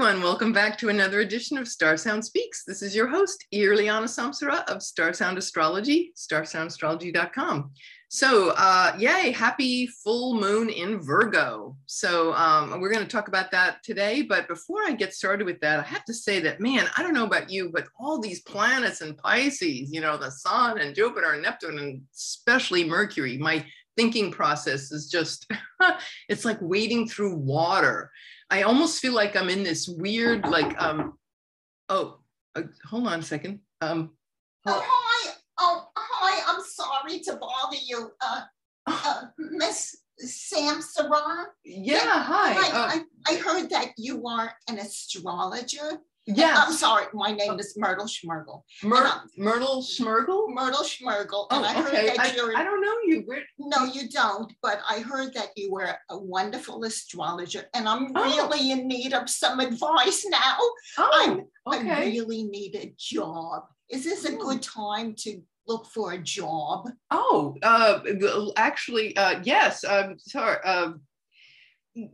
everyone. Welcome back to another edition of Star Sound Speaks. This is your host, Irliana Samsara of Star Sound Astrology, starsoundastrology.com. So, uh, yay, happy full moon in Virgo. So, um, we're going to talk about that today. But before I get started with that, I have to say that, man, I don't know about you, but all these planets and Pisces, you know, the Sun and Jupiter and Neptune, and especially Mercury, my thinking process is just, it's like wading through water I almost feel like I'm in this weird, like, um, oh, uh, hold on a second. Um, oh, hi. Oh, hi. I'm sorry to bother you, uh, uh, Miss Samsara. Yeah, yeah, hi. hi. Uh, I, I heard that you are an astrologer. Yeah. I'm sorry. My name is Myrtle Schmergel. Myr- Myrtle Schmergel? Myrtle Schmergel. Oh, I okay. I, I, don't know you. Where- no, you don't. But I heard that you were a wonderful astrologer, and I'm oh. really in need of some advice now. Oh, I'm, okay. I really need a job. Is this a good time to look for a job? Oh, uh, actually, uh, yes. I'm sorry. Uh,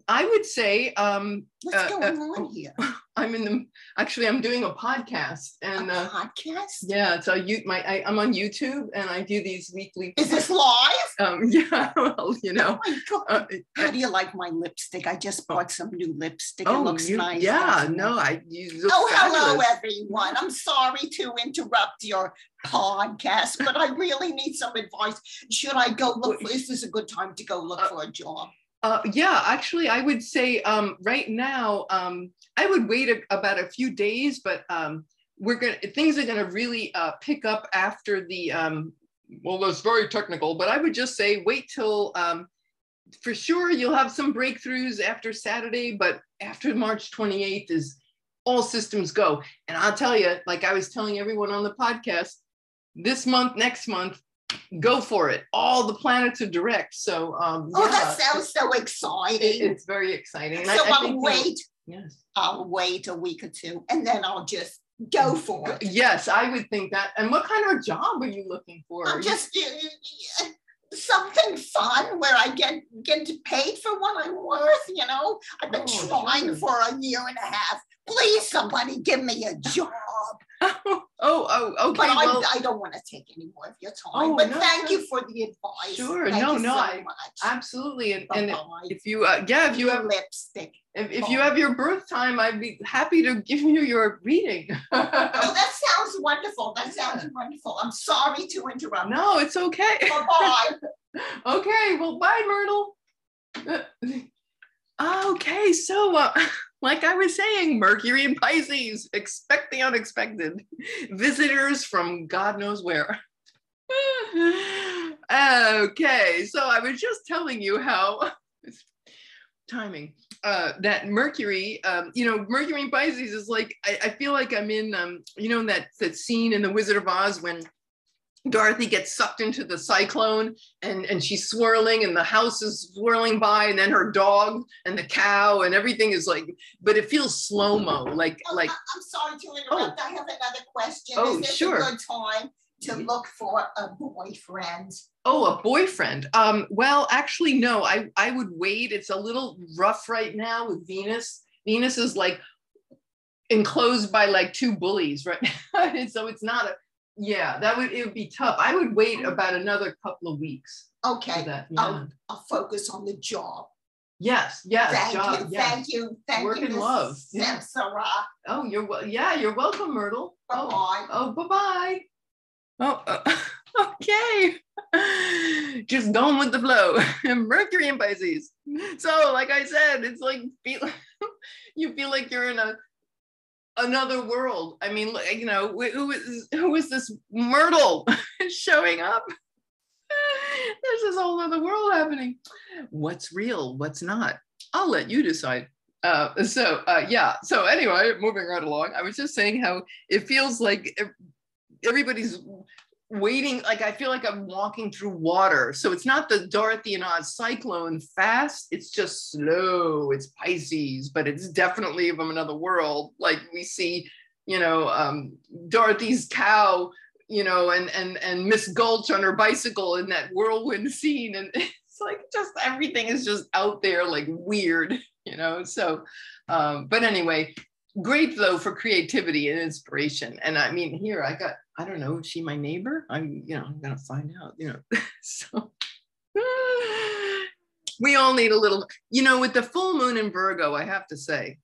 I would say. Um, What's uh, going uh, on here? I'm in the actually I'm doing a podcast and a uh, podcast. Yeah, so you my I, am on YouTube and I do these weekly. Is this live? Um, yeah, well, you know. Oh uh, How do you like my lipstick? I just bought some new lipstick. Oh, it looks you, nice. Yeah, no, I. You oh, fabulous. hello everyone. I'm sorry to interrupt your podcast, but I really need some advice. Should I go look? For, is this a good time to go look uh, for a job? Uh, yeah, actually, I would say um, right now, um, I would wait a, about a few days, but um, we're gonna things are gonna really uh, pick up after the. Um, well, that's very technical, but I would just say wait till. Um, for sure, you'll have some breakthroughs after Saturday, but after March 28th is all systems go. And I'll tell you, like I was telling everyone on the podcast, this month, next month, go for it. All the planets are direct. So, um, oh, yeah. that sounds so exciting. It, it's very exciting. So I, will wait. Yes. I'll wait a week or two and then I'll just go for it. Yes, I would think that. And what kind of job are you looking for? I'm just uh, something fun where I get get paid for what I'm worth. You know, I've been oh, trying sure. for a year and a half. Please, somebody give me a job. oh, oh, okay. But well, I, I, don't want to take any more of your time. Oh, but no, thank no. you for the advice. Sure, thank no, no, so I, absolutely. And, and if you, uh, yeah, if you have lipstick, if, if you have your birth time, I'd be happy to give you your reading. oh, that sounds wonderful. That sounds yeah. wonderful. I'm sorry to interrupt. No, it's okay. Bye bye. okay, well, bye, Myrtle. okay, so. Uh, like I was saying, Mercury and Pisces, expect the unexpected. Visitors from God knows where. okay, so I was just telling you how timing uh, that Mercury, um, you know, Mercury and Pisces is like I, I feel like I'm in, um, you know, that that scene in The Wizard of Oz when Dorothy gets sucked into the cyclone and, and she's swirling and the house is swirling by and then her dog and the cow and everything is like, but it feels slow-mo, like, oh, like. I'm sorry to interrupt. Oh. I have another question. Oh, is this sure. a good time to look for a boyfriend? Oh, a boyfriend. Um, well, actually, no, I, I would wait. It's a little rough right now with Venus. Venus is like enclosed by like two bullies, right? so it's not a, yeah, that would it would be tough. I would wait about another couple of weeks. Okay. That, yeah. I'll, I'll, focus on the job. Yes, yes, thank job, you, yes. thank you, thank Work you. and love. Yeah. Oh, you're well. Yeah, you're welcome, Myrtle. Bye oh, bye. Oh, bye bye. Oh, uh, okay. Just going with the flow. Mercury and Pisces. So, like I said, it's like feel, you feel like you're in a another world. I mean, you know, who is who is this Myrtle showing up? There's this whole other world happening. What's real? What's not? I'll let you decide. Uh, so uh, yeah. So anyway, moving right along. I was just saying how it feels like everybody's waiting like i feel like i'm walking through water. So it's not the dorothy and oz cyclone fast it's just slow it's pisces but it's definitely from another world. Like we see you know um, dorothy's cow you know and and and miss gulch on her bicycle in that whirlwind scene and it's like just everything is just out there like weird you know? So um, but anyway great though for creativity and inspiration. And I mean, here I got, I don't know, is she my neighbor? I'm, you know, I'm gonna find out, you know. so we all need a little, you know, with the full moon in Virgo, I have to say,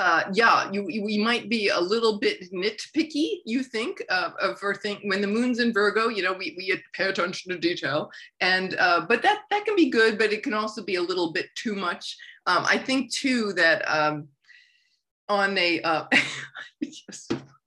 uh, yeah, you, you might be a little bit nitpicky, you think, uh, for think when the moon's in Virgo, you know, we, we pay attention to detail. And, uh, but that, that can be good, but it can also be a little bit too much. Um, I think too that um, on a, uh,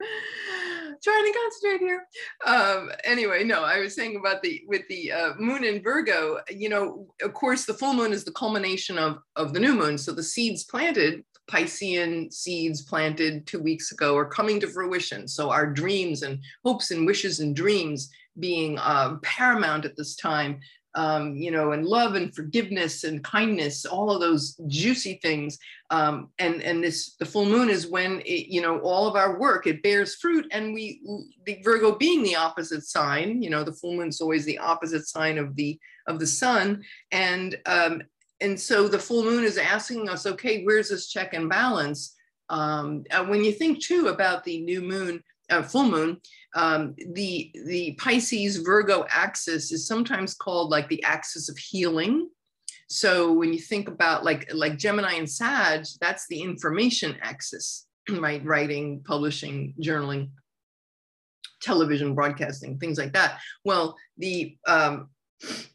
trying to concentrate here. Um, anyway, no, I was saying about the with the uh, moon in Virgo. You know, of course, the full moon is the culmination of of the new moon. So the seeds planted, Piscean seeds planted two weeks ago, are coming to fruition. So our dreams and hopes and wishes and dreams being uh, paramount at this time um, you know, and love and forgiveness and kindness, all of those juicy things. Um, and and this the full moon is when it, you know all of our work it bears fruit, and we the Virgo being the opposite sign, you know, the full moon is always the opposite sign of the of the sun, and um, and so the full moon is asking us, okay, where's this check and balance? Um, when you think too about the new moon, uh, full moon, um, the the Pisces Virgo axis is sometimes called like the axis of healing. So when you think about like like Gemini and Sag, that's the information axis, right? Writing, publishing, journaling, television, broadcasting, things like that. Well, the um,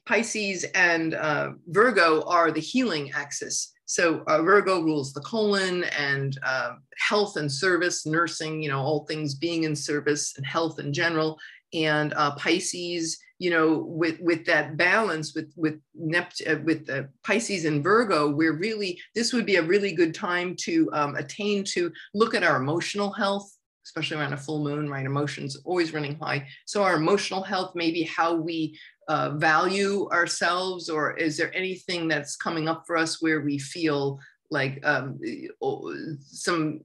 Pisces and uh, Virgo are the healing axis. So uh, Virgo rules the colon and uh, health and service, nursing, you know, all things being in service and health in general. And uh, Pisces, you know, with with that balance with with Nept- uh, with the Pisces and Virgo, we're really this would be a really good time to um, attain to look at our emotional health, especially around a full moon, right? Emotions always running high. So our emotional health, maybe how we uh, value ourselves, or is there anything that's coming up for us where we feel like um, some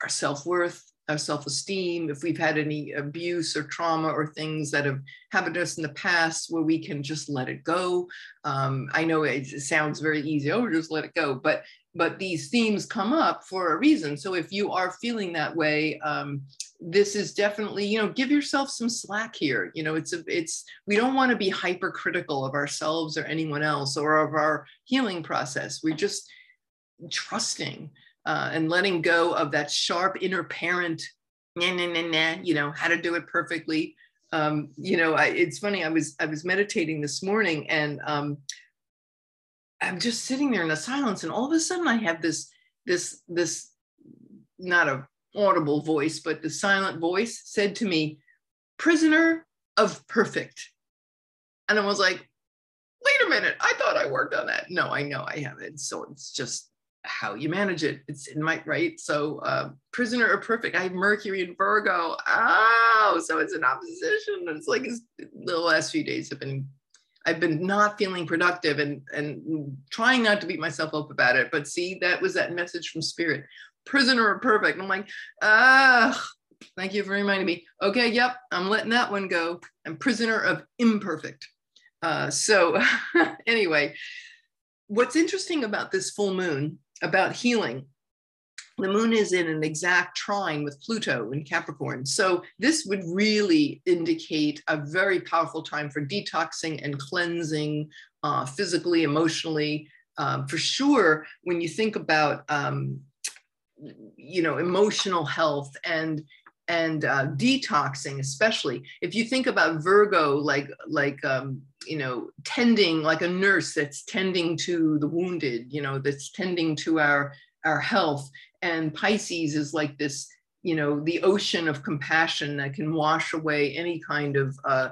our self-worth our self-esteem if we've had any abuse or trauma or things that have happened to us in the past where we can just let it go? Um, i know it sounds very easy oh just let it go but but these themes come up for a reason. So if you are feeling that way um, this is definitely you know give yourself some slack here. You know it's a it's we don't want to be hypercritical of ourselves or anyone else or of our healing process. We're just trusting uh, and letting go of that sharp inner parent nah, nah, nah, nah, you know how to do it perfectly. Um, you know I, it's funny i was i was meditating this morning and um, i'm just sitting there in the silence and all of a sudden i have this this this not a audible voice, but the silent voice said to me, prisoner of perfect. And I was like, wait a minute, I thought I worked on that. No, I know I haven't. So it's just how you manage it. It's in my right. So uh, prisoner of perfect. I have Mercury in Virgo. Oh, so it's an opposition. It's like it's, the last few days have been I've been not feeling productive and and trying not to beat myself up about it. But see, that was that message from spirit prisoner of perfect. I'm like, ah, thank you for reminding me. Okay, yep, I'm letting that one go. I'm prisoner of imperfect. Uh, so anyway, what's interesting about this full moon, about healing, the moon is in an exact trine with Pluto in Capricorn. So this would really indicate a very powerful time for detoxing and cleansing uh, physically, emotionally. Um, for sure, when you think about um, you know emotional health and and uh, detoxing especially if you think about virgo like like um, you know tending like a nurse that's tending to the wounded you know that's tending to our our health and pisces is like this you know the ocean of compassion that can wash away any kind of uh,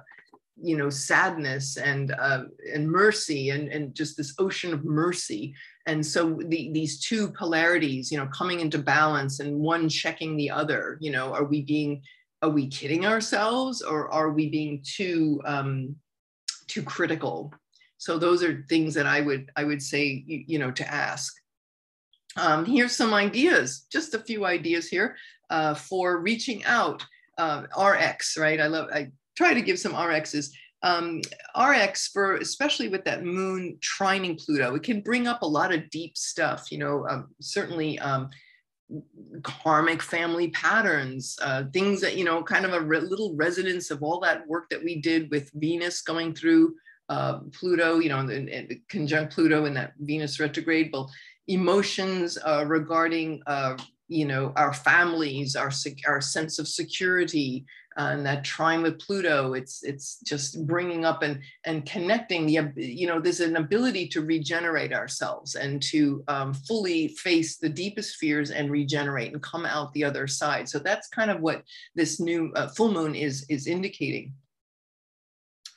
you know sadness and uh, and mercy and and just this ocean of mercy. And so the, these two polarities you know coming into balance and one checking the other you know are we being are we kidding ourselves or are we being too um too critical? So those are things that i would i would say you, you know to ask um, here's some ideas just a few ideas here uh, for reaching out uh, rx right i love i try to give some rxs um, RX for especially with that moon trining Pluto, it can bring up a lot of deep stuff. You know, um, certainly um, karmic family patterns, uh, things that you know, kind of a re- little resonance of all that work that we did with Venus going through uh, Pluto. You know, and, and conjunct Pluto in that Venus retrograde. Well, emotions uh, regarding uh, you know our families our our sense of security uh, and that trine with pluto it's it's just bringing up and and connecting the you know there's an ability to regenerate ourselves and to um, fully face the deepest fears and regenerate and come out the other side. So that's kind of what this new uh, full moon is is indicating.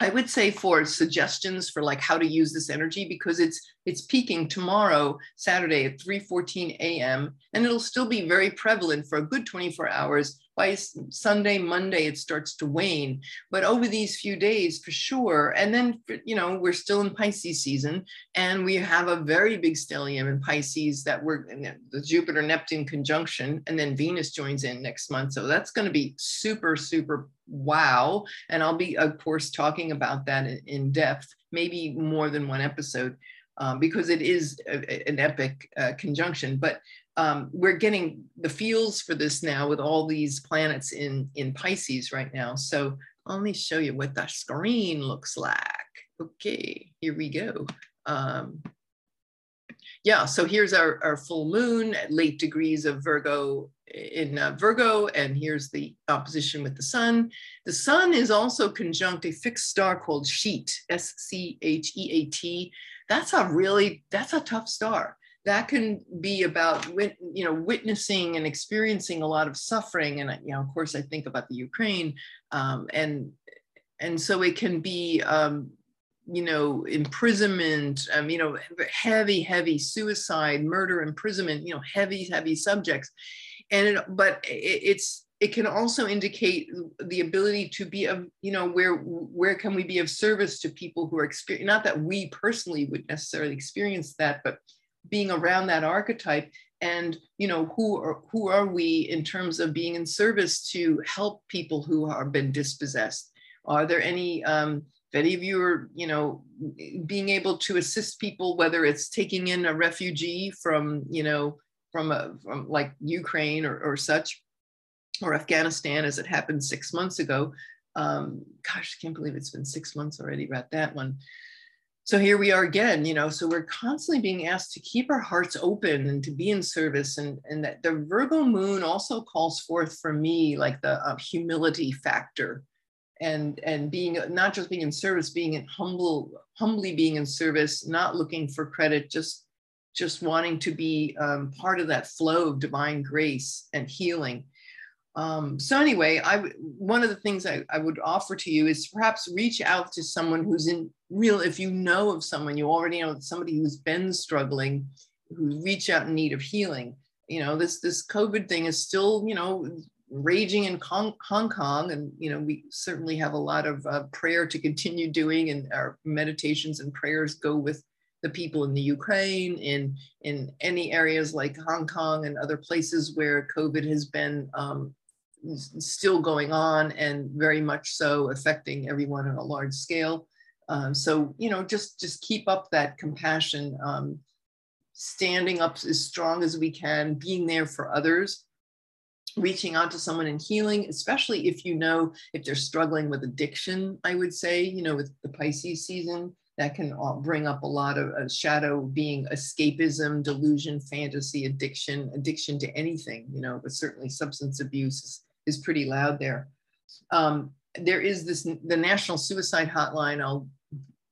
I would say for suggestions for like how to use this energy because it's it's peaking tomorrow, Saturday at 3:14 a.m. and it'll still be very prevalent for a good 24 hours by Sunday, Monday, it starts to wane. But over these few days, for sure. And then, you know, we're still in Pisces season, and we have a very big stellium in Pisces that we're the Jupiter Neptune conjunction, and then Venus joins in next month. So that's going to be super, super wow. And I'll be, of course, talking about that in, in depth, maybe more than one episode. Um, because it is a, an epic uh, conjunction. But um, we're getting the feels for this now with all these planets in, in Pisces right now. So let me show you what the screen looks like. Okay, here we go. Um, yeah, so here's our, our full moon at late degrees of Virgo in uh, Virgo, and here's the opposition with the sun. The sun is also conjunct a fixed star called Scheat, S-C-H-E-A-T. That's a really, that's a tough star. That can be about you know witnessing and experiencing a lot of suffering. And you know of course i think about the ukraine um, and and so it can be um, you know imprisonment um, you know heavy heavy suicide murder imprisonment you know heavy heavy subjects. And it, but it, it's it can also indicate the ability to be of you know where where can we be of service to people who are experiencing not that we personally would necessarily experience that but being around that archetype and you know who are who are we in terms of being in service to help people who have been dispossessed? Are there any um, if any of you are you know being able to assist people whether it's taking in a refugee from you know from a from like ukraine or, or such or afghanistan as it happened six months ago. Um, gosh i can't believe it's been six months already about that one. So here we are again you know so we're constantly being asked to keep our hearts open and to be in service and and that the virgo moon also calls forth for me like the uh, humility factor. And and being not just being in service being in humble humbly being in service not looking for credit just just wanting to be um, part of that flow of divine grace and healing um, so anyway, I one of the things I, I would offer to you is perhaps reach out to someone who's in real. If you know of someone, you already know somebody who's been struggling, who reach out in need of healing. You know, this this COVID thing is still you know raging in Hong, Hong Kong, and you know we certainly have a lot of uh, prayer to continue doing, and our meditations and prayers go with the people in the Ukraine, in in any areas like Hong Kong and other places where COVID has been um, still going on and very much so affecting everyone on a large scale. Um, so, you know, just, just keep up that compassion, um, standing up as strong as we can, being there for others, reaching out to someone in healing, especially if you know if they're struggling with addiction, I would say, you know, with the Pisces season, that can bring up a lot of shadow being escapism, delusion, fantasy, addiction, addiction to anything, you know, but certainly substance abuse is is pretty loud there. Um, there is this the National Suicide Hotline. I'll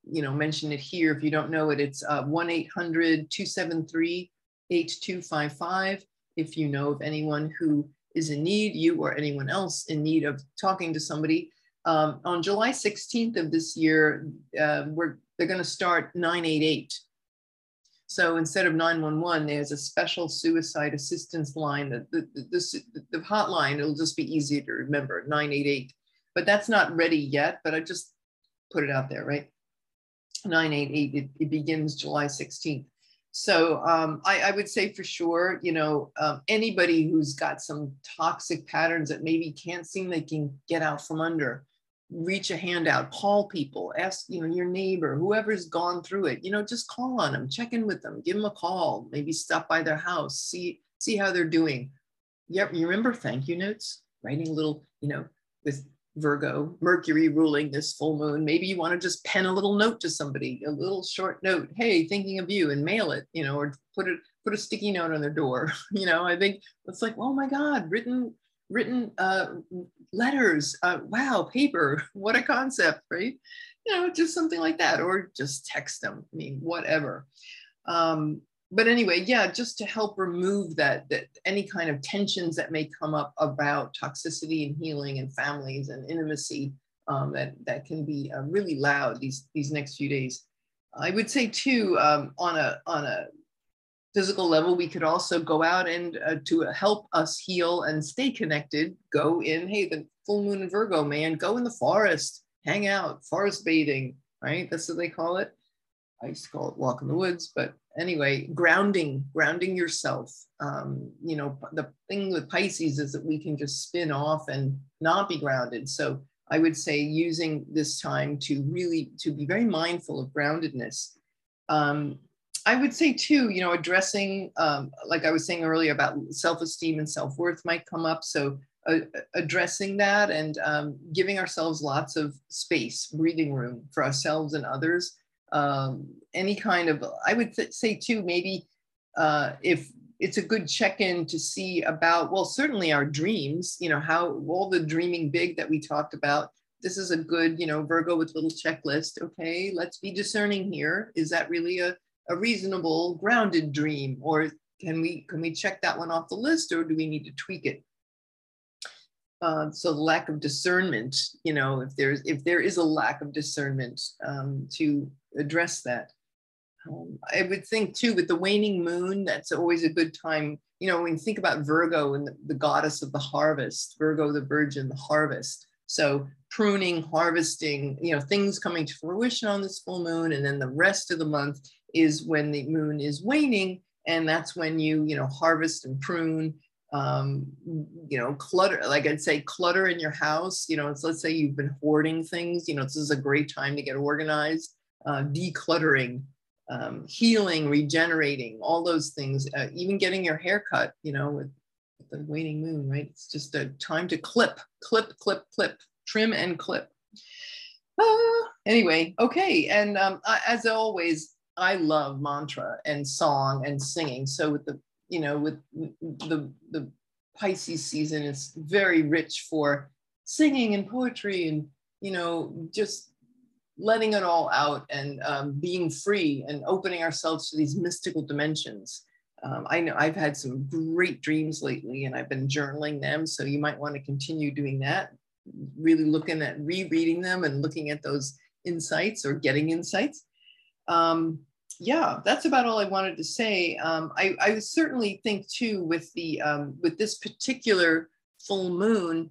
you know mention it here if you don't know it. It's uh, one 273 8255 If you know of anyone who is in need, you or anyone else in need of talking to somebody. Um, on July 16th of this year, uh, we're they're going to start 988 so instead of 911, there's a special suicide assistance line. The, the, the, the, hotline, it'll just be easier to remember, 988. But that's not ready yet, but I just put it out there, right? 988, it, it begins July 16th. So um, I, I, would say for sure, you know, um, anybody who's got some toxic patterns that maybe can't seem they can get out from under, reach a hand out, call people, ask, you know, your neighbor, whoever's gone through it, you know, just call on them, check in with them, give them a call, maybe stop by their house, see, see how they're doing. Yep, you remember thank you notes, writing a little, you know, with Virgo, Mercury ruling this full moon. Maybe you want to just pen a little note to somebody, a little short note, hey, thinking of you, and mail it, you know, or put it, put a sticky note on their door. you know, I think it's like, oh my God, written written uh, letters. Uh, wow, paper, what a concept, right? You know, just something like that, or just text them. I mean, whatever. Um, but anyway, yeah, just to help remove that, that any kind of tensions that may come up about toxicity and healing and families and intimacy um, that that can be uh, really loud these these next few days. I would say too, um, on a on a physical level, we could also go out and uh, to help us heal and stay connected, go in, hey, the full moon in Virgo, man, go in the forest, hang out, forest bathing, right? That's what they call it. I used to call it walk in the woods, but anyway, grounding, grounding yourself. Um, you know, the thing with Pisces is that we can just spin off and not be grounded. So I would say using this time to really to be very mindful of groundedness. Um, I would say too, you know, addressing, um, like I was saying earlier about self-esteem and self-worth might come up. So uh, addressing that and um, giving ourselves lots of space, breathing room for ourselves and others. Um, any kind of, I would th- say too, maybe uh, if it's a good check-in to see about, well, certainly our dreams, you know, how all the dreaming big that we talked about, this is a good, you know, Virgo with little checklist. Okay, let's be discerning here. Is that really a a reasonable grounded dream or can we can we check that one off the list or do we need to tweak it? Uh, so lack of discernment you know if there's if there is a lack of discernment um, to address that. Um, i would think too with the waning moon that's always a good time you know when you think about virgo and the, the goddess of the harvest virgo the virgin the harvest. So pruning harvesting you know things coming to fruition on this full moon and then the rest of the month is when the moon is waning and that's when you you know harvest and prune um, you know clutter like i'd say clutter in your house you know it's let's say you've been hoarding things you know this is a great time to get organized uh, decluttering um, healing regenerating all those things uh, even getting your hair cut you know with, the waning moon right? It's just a time to clip clip clip clip trim and clip. Uh, anyway okay and um, as always I love mantra and song and singing. So with the, you know, with the the Pisces season, it's very rich for singing and poetry and you know just letting it all out and um, being free and opening ourselves to these mystical dimensions. Um, I know I've had some great dreams lately and I've been journaling them. So you might want to continue doing that, really looking at rereading them and looking at those insights or getting insights. Um, yeah, that's about all I wanted to say. Um, I, I certainly think too with the um, with this particular full moon,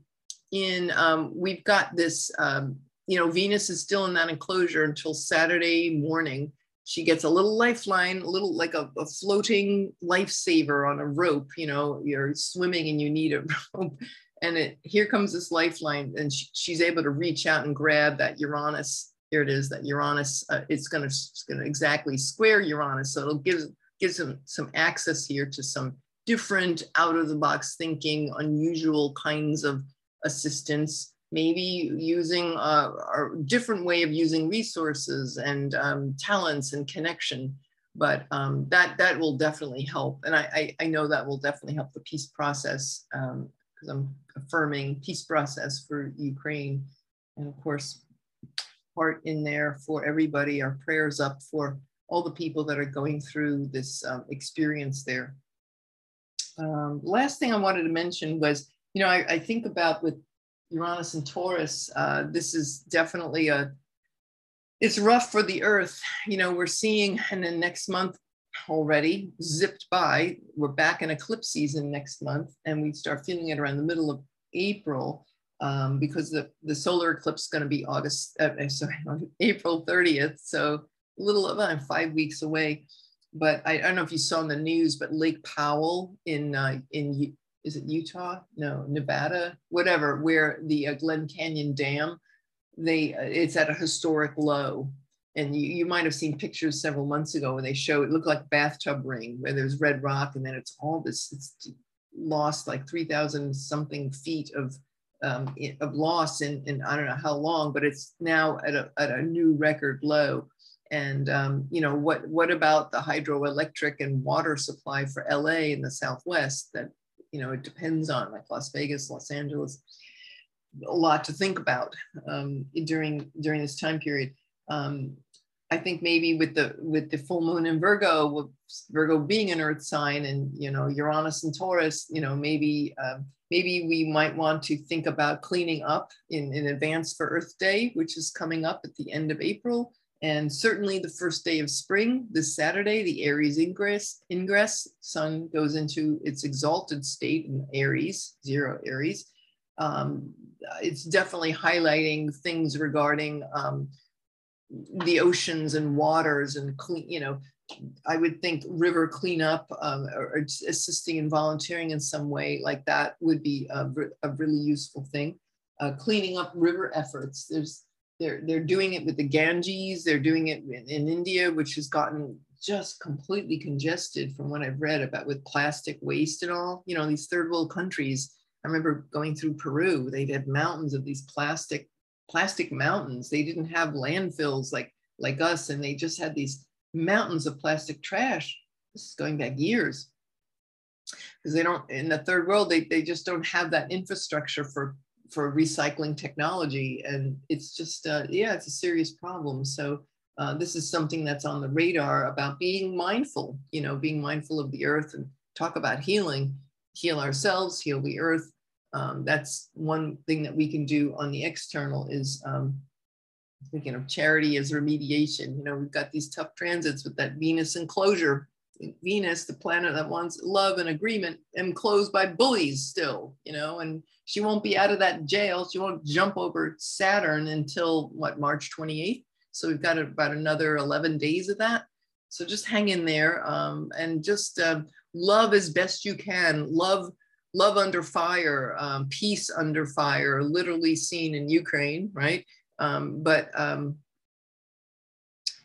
in um, we've got this. Um, you know, Venus is still in that enclosure until Saturday morning. She gets a little lifeline, a little like a, a floating lifesaver on a rope. You know, you're swimming and you need a rope, and it here comes this lifeline, and she, she's able to reach out and grab that Uranus here it is that Uranus, uh, it's going to exactly square Uranus. So it'll give, gives them some access here to some different out of the box thinking, unusual kinds of assistance, maybe using a, a different way of using resources and um, talents and connection. But um, that, that will definitely help. And I, I, I, know that will definitely help the peace process because um, I'm affirming peace process for Ukraine. And of course, part in there for everybody. Our prayers up for all the people that are going through this um, experience there. Um, last thing I wanted to mention was, you know, I, I think about with Uranus and Taurus, uh, this is definitely a, it's rough for the earth. You know, we're seeing, and then next month already zipped by, we're back in eclipse season next month, and we start feeling it around the middle of April um, because the, the solar eclipse is going to be August, uh, uh sorry, April 30th. So a little about five weeks away. But I, I, don't know if you saw in the news, but Lake Powell in, uh, in is it Utah? No, Nevada, whatever, where the uh, Glen Canyon Dam they uh, it's at a historic low and you, you might have seen pictures several months ago where they show it looked like bathtub ring where there's red rock and then it's all this it's lost like 3000 something feet of um, of loss in, in i don't know how long but it's now at a, at a new record low. And um, you know what what about the hydroelectric and water supply for la in the southwest that you know it depends on like las vegas los angeles? A lot to think about um, during during this time period. Um, I think maybe with the with the full moon in Virgo, Virgo being an Earth sign, and you know Uranus and Taurus, you know maybe uh, maybe we might want to think about cleaning up in, in advance for Earth Day, which is coming up at the end of April, and certainly the first day of spring, this Saturday, the Aries ingress ingress Sun goes into its exalted state in Aries, zero Aries. Um, it's definitely highlighting things regarding um, the oceans and waters and clean, you know, I would think river cleanup um, or, or, assisting and volunteering in some way like that would be a, a really useful thing. Uh, cleaning up river efforts. There's they're they're doing it with the Ganges. They're doing it in, in India, which has gotten just completely congested from what I've read about with plastic waste and all. You know, these third world countries. I remember going through Peru. They had mountains of these plastic plastic mountains. They didn't have landfills like like us, and they just had these mountains of plastic trash. This is going back years. Because they don't in the third world, they, they just don't have that infrastructure for for recycling technology. And it's just uh, yeah, it's a serious problem. So uh, this is something that's on the radar about being mindful, you know, being mindful of the earth and talk about healing, heal ourselves, heal the earth, um, that's one thing that we can do on the external is um, thinking of charity as remediation. You know, we've got these tough transits with that Venus enclosure. Venus, the planet that wants love and agreement, enclosed by bullies still, you know, and she won't be out of that jail. She won't jump over Saturn until what, March 28th? So we've got about another 11 days of that. So just hang in there um, and just uh, love as best you can. Love love under fire, um, peace under fire, literally seen in Ukraine, right? Um, but um,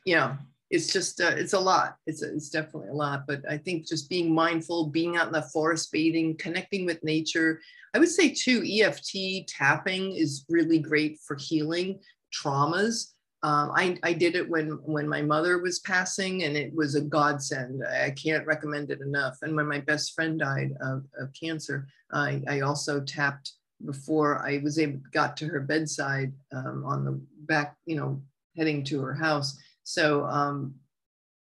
you know, it's just uh, it's a lot. It's it's definitely a lot. But I think just being mindful, being out in the forest, bathing, connecting with nature. I would say too, EFT tapping is really great for healing traumas. Um, I, I did it when when my mother was passing and it was a godsend i can't recommend it enough and when my best friend died of, of cancer I, I also tapped before i was able got to her bedside um, on the back you know heading to her house. So um,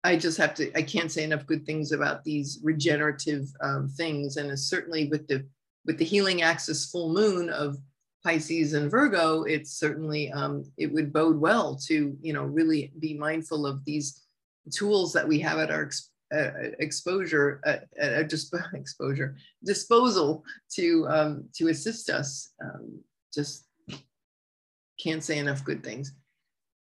i just have to i can't say enough good things about these regenerative um, things. And certainly with the with the healing axis full moon of Pisces and Virgo, it's certainly um, it would bode well to you know really be mindful of these tools that we have at our uh, exposure, uh, uh, just exposure disposal to um, to assist us. Um, just can't say enough good things.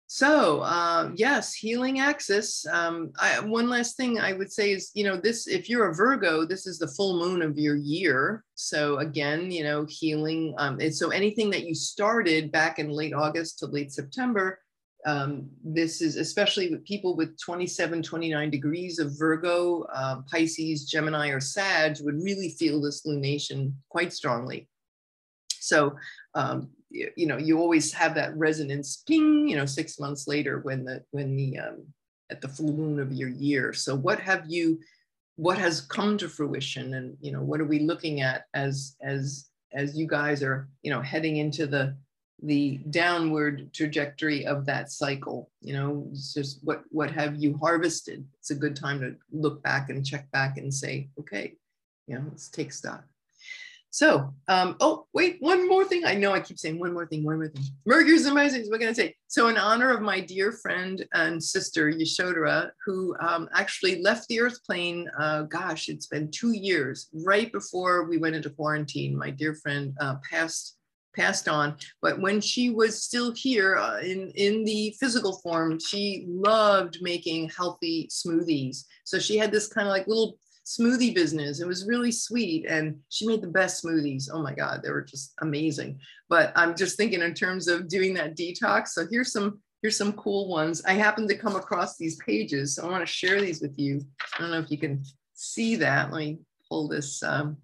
So uh, yes, healing axis. Um, I, one last thing I would say is, you know, this if you're a Virgo, this is the full moon of your year. So again, you know, healing. Um, and so anything that you started back in late August to late September, um, this is especially with people with 27, 29 degrees of Virgo, uh, Pisces, Gemini, or Sag would really feel this lunation quite strongly. So um, you know you always have that resonance ping you know six months later when the when the um, at the full moon of your year so what have you what has come to fruition and you know what are we looking at as as as you guys are you know heading into the the downward trajectory of that cycle you know it's just what what have you harvested it's a good time to look back and check back and say okay you know let's take stock so, um, oh, wait, one more thing. I know I keep saying one more thing, one more thing. Mercury's what can I say? So, in honor of my dear friend and sister, Yashodhara, who um, actually left the earth plane, uh, gosh, it's been two years, right before we went into quarantine. My dear friend uh, passed passed on but when she was still here uh, in in the physical form she loved making healthy smoothies so she had this kind of like little smoothie business. It was really sweet. And she made the best smoothies. Oh my God, they were just amazing. But I'm just thinking in terms of doing that detox. So here's some here's some cool ones. I happened to come across these pages. So I want to share these with you. I don't know if you can see that. Let me pull this, um,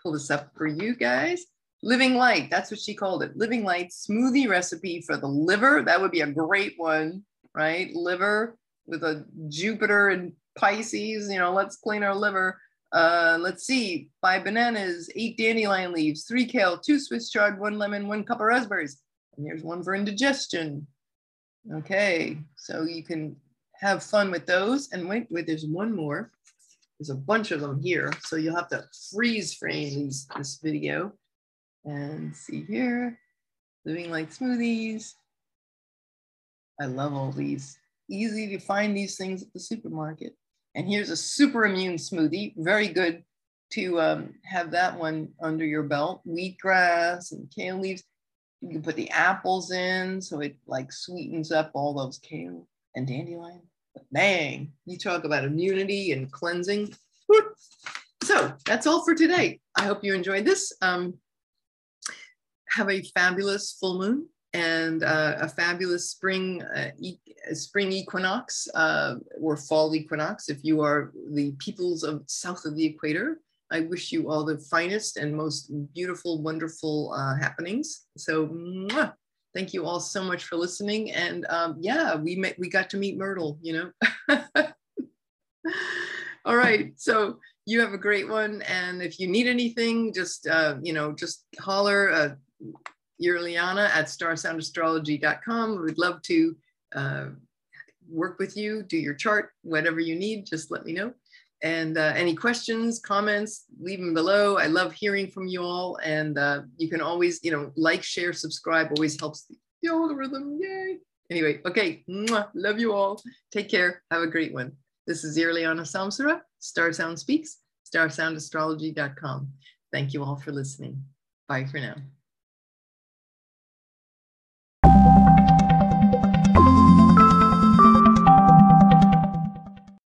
pull this up for you guys. Living Light, that's what she called it. Living Light smoothie recipe for the liver. That would be a great one, right? Liver with a Jupiter and Pisces, you know, let's clean our liver. Uh, let's see, five bananas, eight dandelion leaves, three kale, two Swiss chard, one lemon, one cup of raspberries. And here's one for indigestion. Okay, so you can have fun with those. And wait, wait, there's one more. There's a bunch of them here. So you'll have to freeze frame these, this video. And see here, Living Light smoothies. I love all these. Easy to find these things at the supermarket. And here's a super immune smoothie, very good to um, have that one under your belt. Wheatgrass and kale leaves. You can put the apples in so it like sweetens up all those kale and dandelion. But bang, you talk about immunity and cleansing. So that's all for today. I hope you enjoyed this. Um, have a fabulous full moon and uh, a fabulous spring uh, e spring equinox uh, or fall equinox if you are the peoples of south of the equator I wish you all the finest and most beautiful, wonderful uh, happenings. So, mwah, thank you all so much for listening. And um, yeah, we met, we got to meet Myrtle. You know. all right. So you have a great one. And if you need anything, just uh, you know, just holler. Uh, you're Liana at starsoundastrology.com. We'd love to uh, work with you, do your chart, whatever you need, just let me know. And uh, any questions, comments, leave them below. I love hearing from you all. And uh, you can always, you know, like, share, subscribe, always helps the algorithm. Yay. Anyway, okay. Mwah, love you all. Take care. Have a great one. This is Irliana Samsara, Star Sound Speaks, starsoundastrology.com. Thank you all for listening. Bye for now.